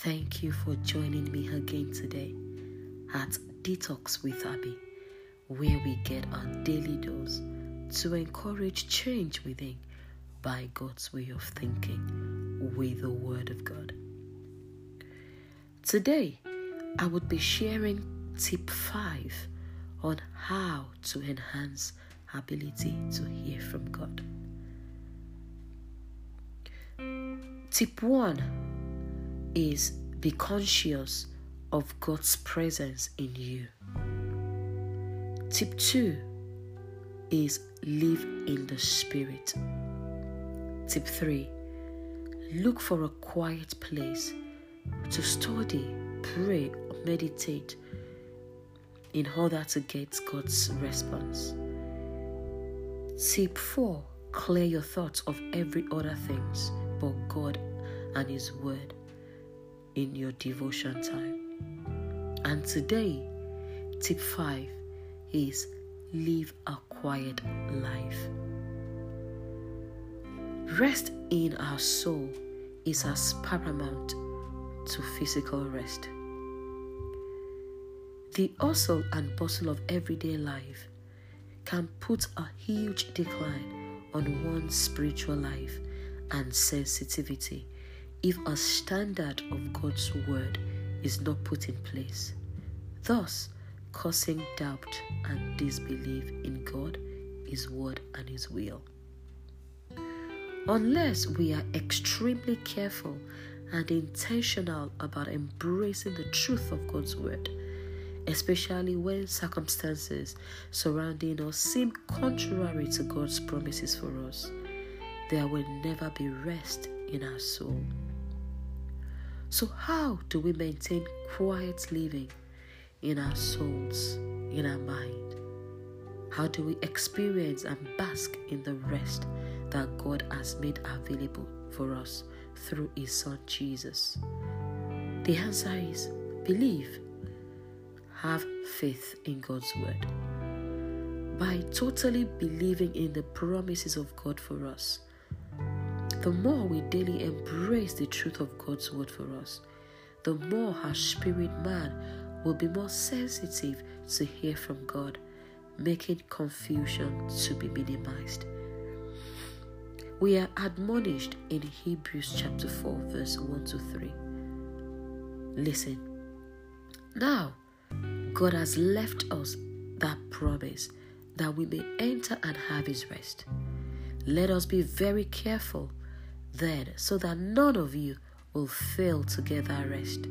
Thank you for joining me again today at Detox with Abby, where we get our daily dose to encourage change within by God's way of thinking with the Word of God. Today, I would be sharing tip 5 on how to enhance ability to hear from God. Tip 1 is be conscious of God's presence in you. Tip 2 is live in the Spirit. Tip 3 look for a quiet place to study, pray, or meditate in order to get God's response. Tip 4 Clear your thoughts of every other things but God and His Word in your devotion time. And today, tip 5 is live a quiet life. Rest in our soul is as paramount to physical rest. The hustle and bustle of everyday life can put a huge decline on one's spiritual life and sensitivity if a standard of God's word is not put in place, thus causing doubt and disbelief in God, His word, and His will. Unless we are extremely careful and intentional about embracing the truth of God's word, especially when circumstances surrounding us seem contrary to God's promises for us, there will never be rest in our soul. So, how do we maintain quiet living in our souls, in our mind? How do we experience and bask in the rest that God has made available for us through His Son Jesus? The answer is believe. Have faith in God's Word. By totally believing in the promises of God for us, the more we daily embrace the truth of God's word for us, the more our spirit man will be more sensitive to hear from God, making confusion to be minimized. We are admonished in Hebrews chapter 4, verse 1 to 3. Listen. Now, God has left us that promise that we may enter and have his rest. Let us be very careful then so that none of you will fail to that rest.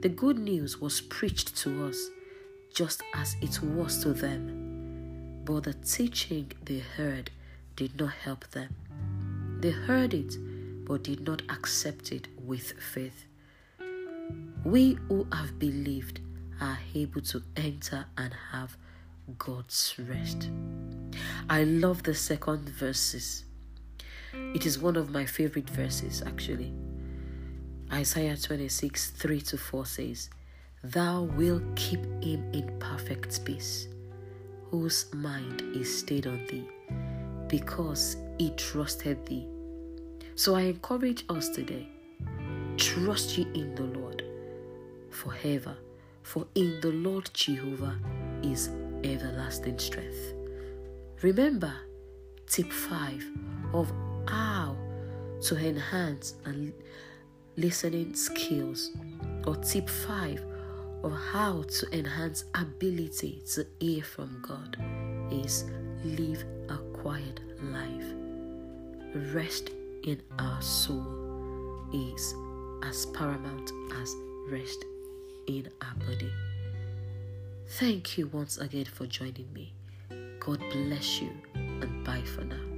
The good news was preached to us just as it was to them, but the teaching they heard did not help them. They heard it but did not accept it with faith. We who have believed are able to enter and have God's rest. I love the second verses it is one of my favorite verses, actually. Isaiah 26 3 to 4 says, Thou wilt keep him in perfect peace, whose mind is stayed on thee, because he trusted thee. So I encourage us today trust ye in the Lord forever, for in the Lord Jehovah is everlasting strength. Remember, tip 5 of to enhance and listening skills or tip 5 of how to enhance ability to hear from God is live a quiet life. Rest in our soul is as paramount as rest in our body. Thank you once again for joining me. God bless you and bye for now.